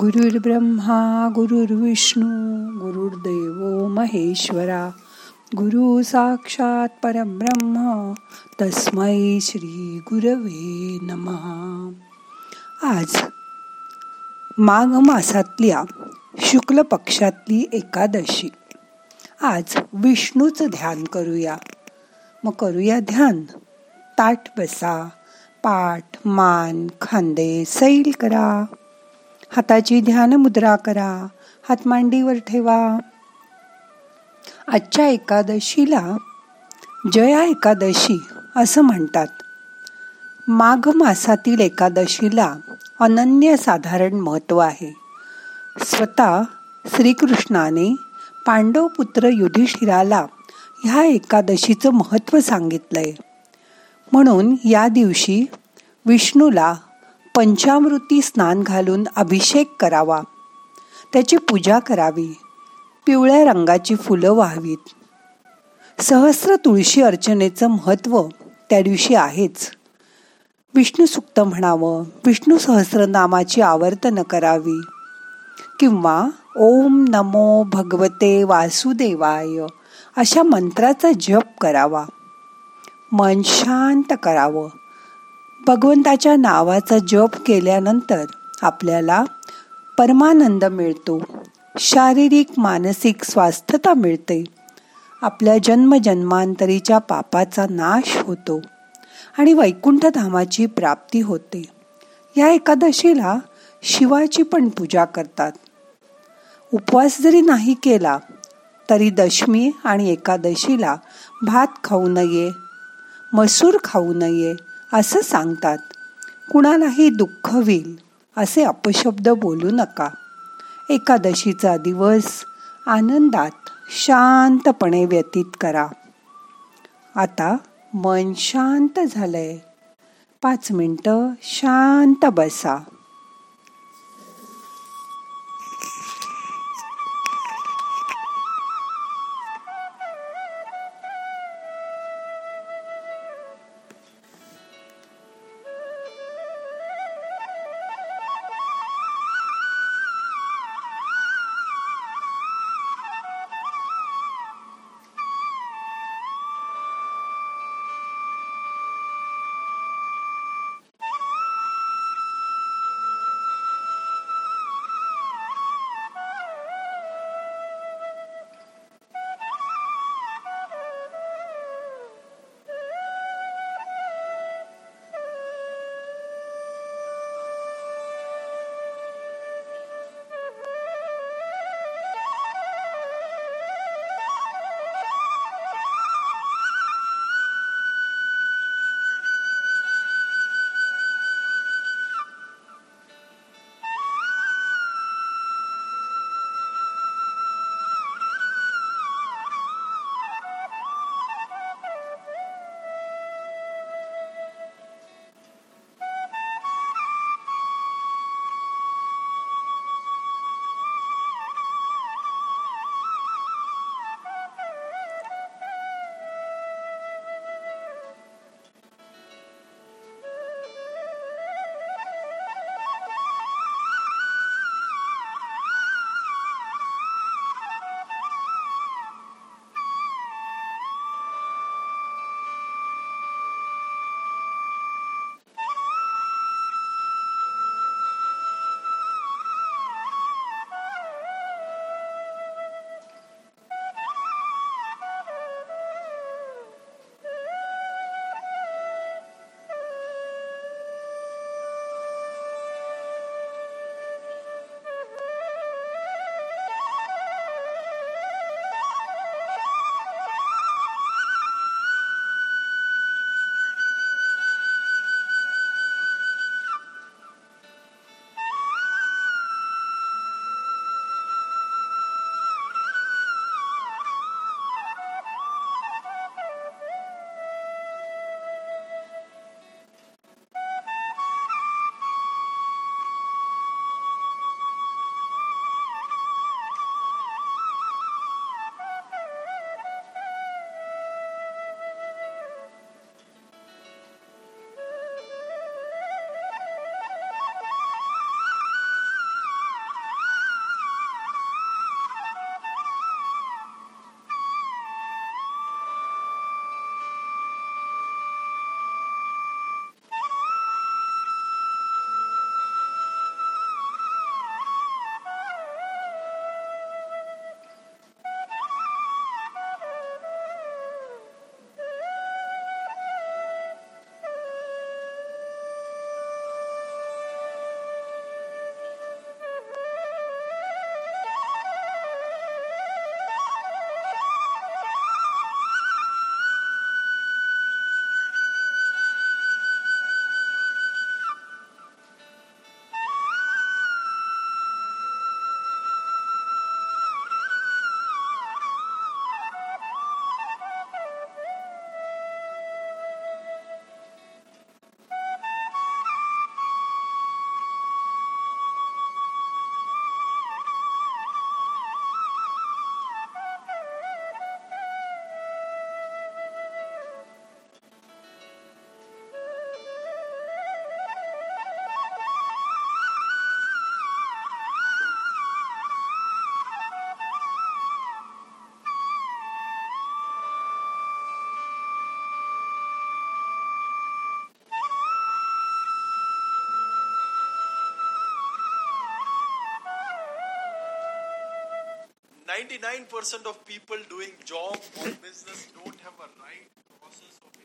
गुरुर्ब्रह्मा गुरुर्विष्णू गुरुर्देव महेश्वरा गुरु साक्षात परब्रह्म तस्मै श्री गुरवे नमहा आज माघ मासातल्या शुक्ल पक्षातली एकादशी. आज विष्णूचं ध्यान करूया. मग करूया ध्यान. ताट बसा पाठ मान खांदे सैल करा. हाताची ध्यान मुद्रा करा. हात मांडीवर ठेवा. आजच्या एकादशीला जया एकादशी असं म्हणतात. माघ मासातील एकादशीला अनन्य साधारण महत्त्व आहे. स्वतः श्रीकृष्णाने पांडव पुत्र युधिष्ठिराला ह्या एकादशीचं महत्त्व सांगितलंय. म्हणून या दिवशी विष्णूला पंचामृती स्नान घालून अभिषेक करावा. त्याची पूजा करावी. पिवळ्या रंगाची फुलं व्हावीत. सहस्र तुळशी अर्चनेचं महत्त्व त्या दिवशी आहेच. विष्णू सुक्त म्हणावं विष्णू सहस्रनामाची आवर्तन करावी. किंवा ओम नमो भगवते वासुदेवाय अशा मंत्राचा जप करावा. मन शांत करावं. भगवंताच्या नावाचा जप केल्यानंतर आपल्याला परमानंद मिळतो. शारीरिक मानसिक स्वास्थता मिळते. आपल्या जन्मजन्मांतरीच्या पापाचा नाश होतो आणि वैकुंठ धामाची प्राप्ती होते. या एकादशीला शिवाची पण पूजा करतात. उपवास जरी नाही केला तरी दशमी आणि एकादशीला भात खाऊ नये मसूर खाऊ नये असं सांगतात कुणालाही दुःख होईल असे अपशब्द बोलू नका. एकादशीचा दिवस आनंदात शांतपणे व्यतीत करा. आता मन शांत झालंय. पाच मिनटं शांत बसा. 99% of people doing job or business don't have a right process of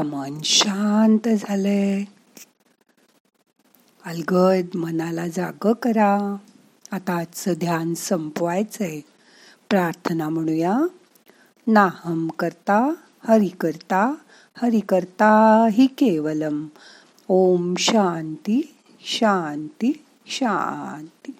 आता मन शांत झालंय. अलगद मनाला जाग करा. आता आजचं ध्यान संपवायचंय. प्रार्थना म्हणूया. नाहम करता हरि करता हरि करता हि केवलम. ओम शांती शांती शांती.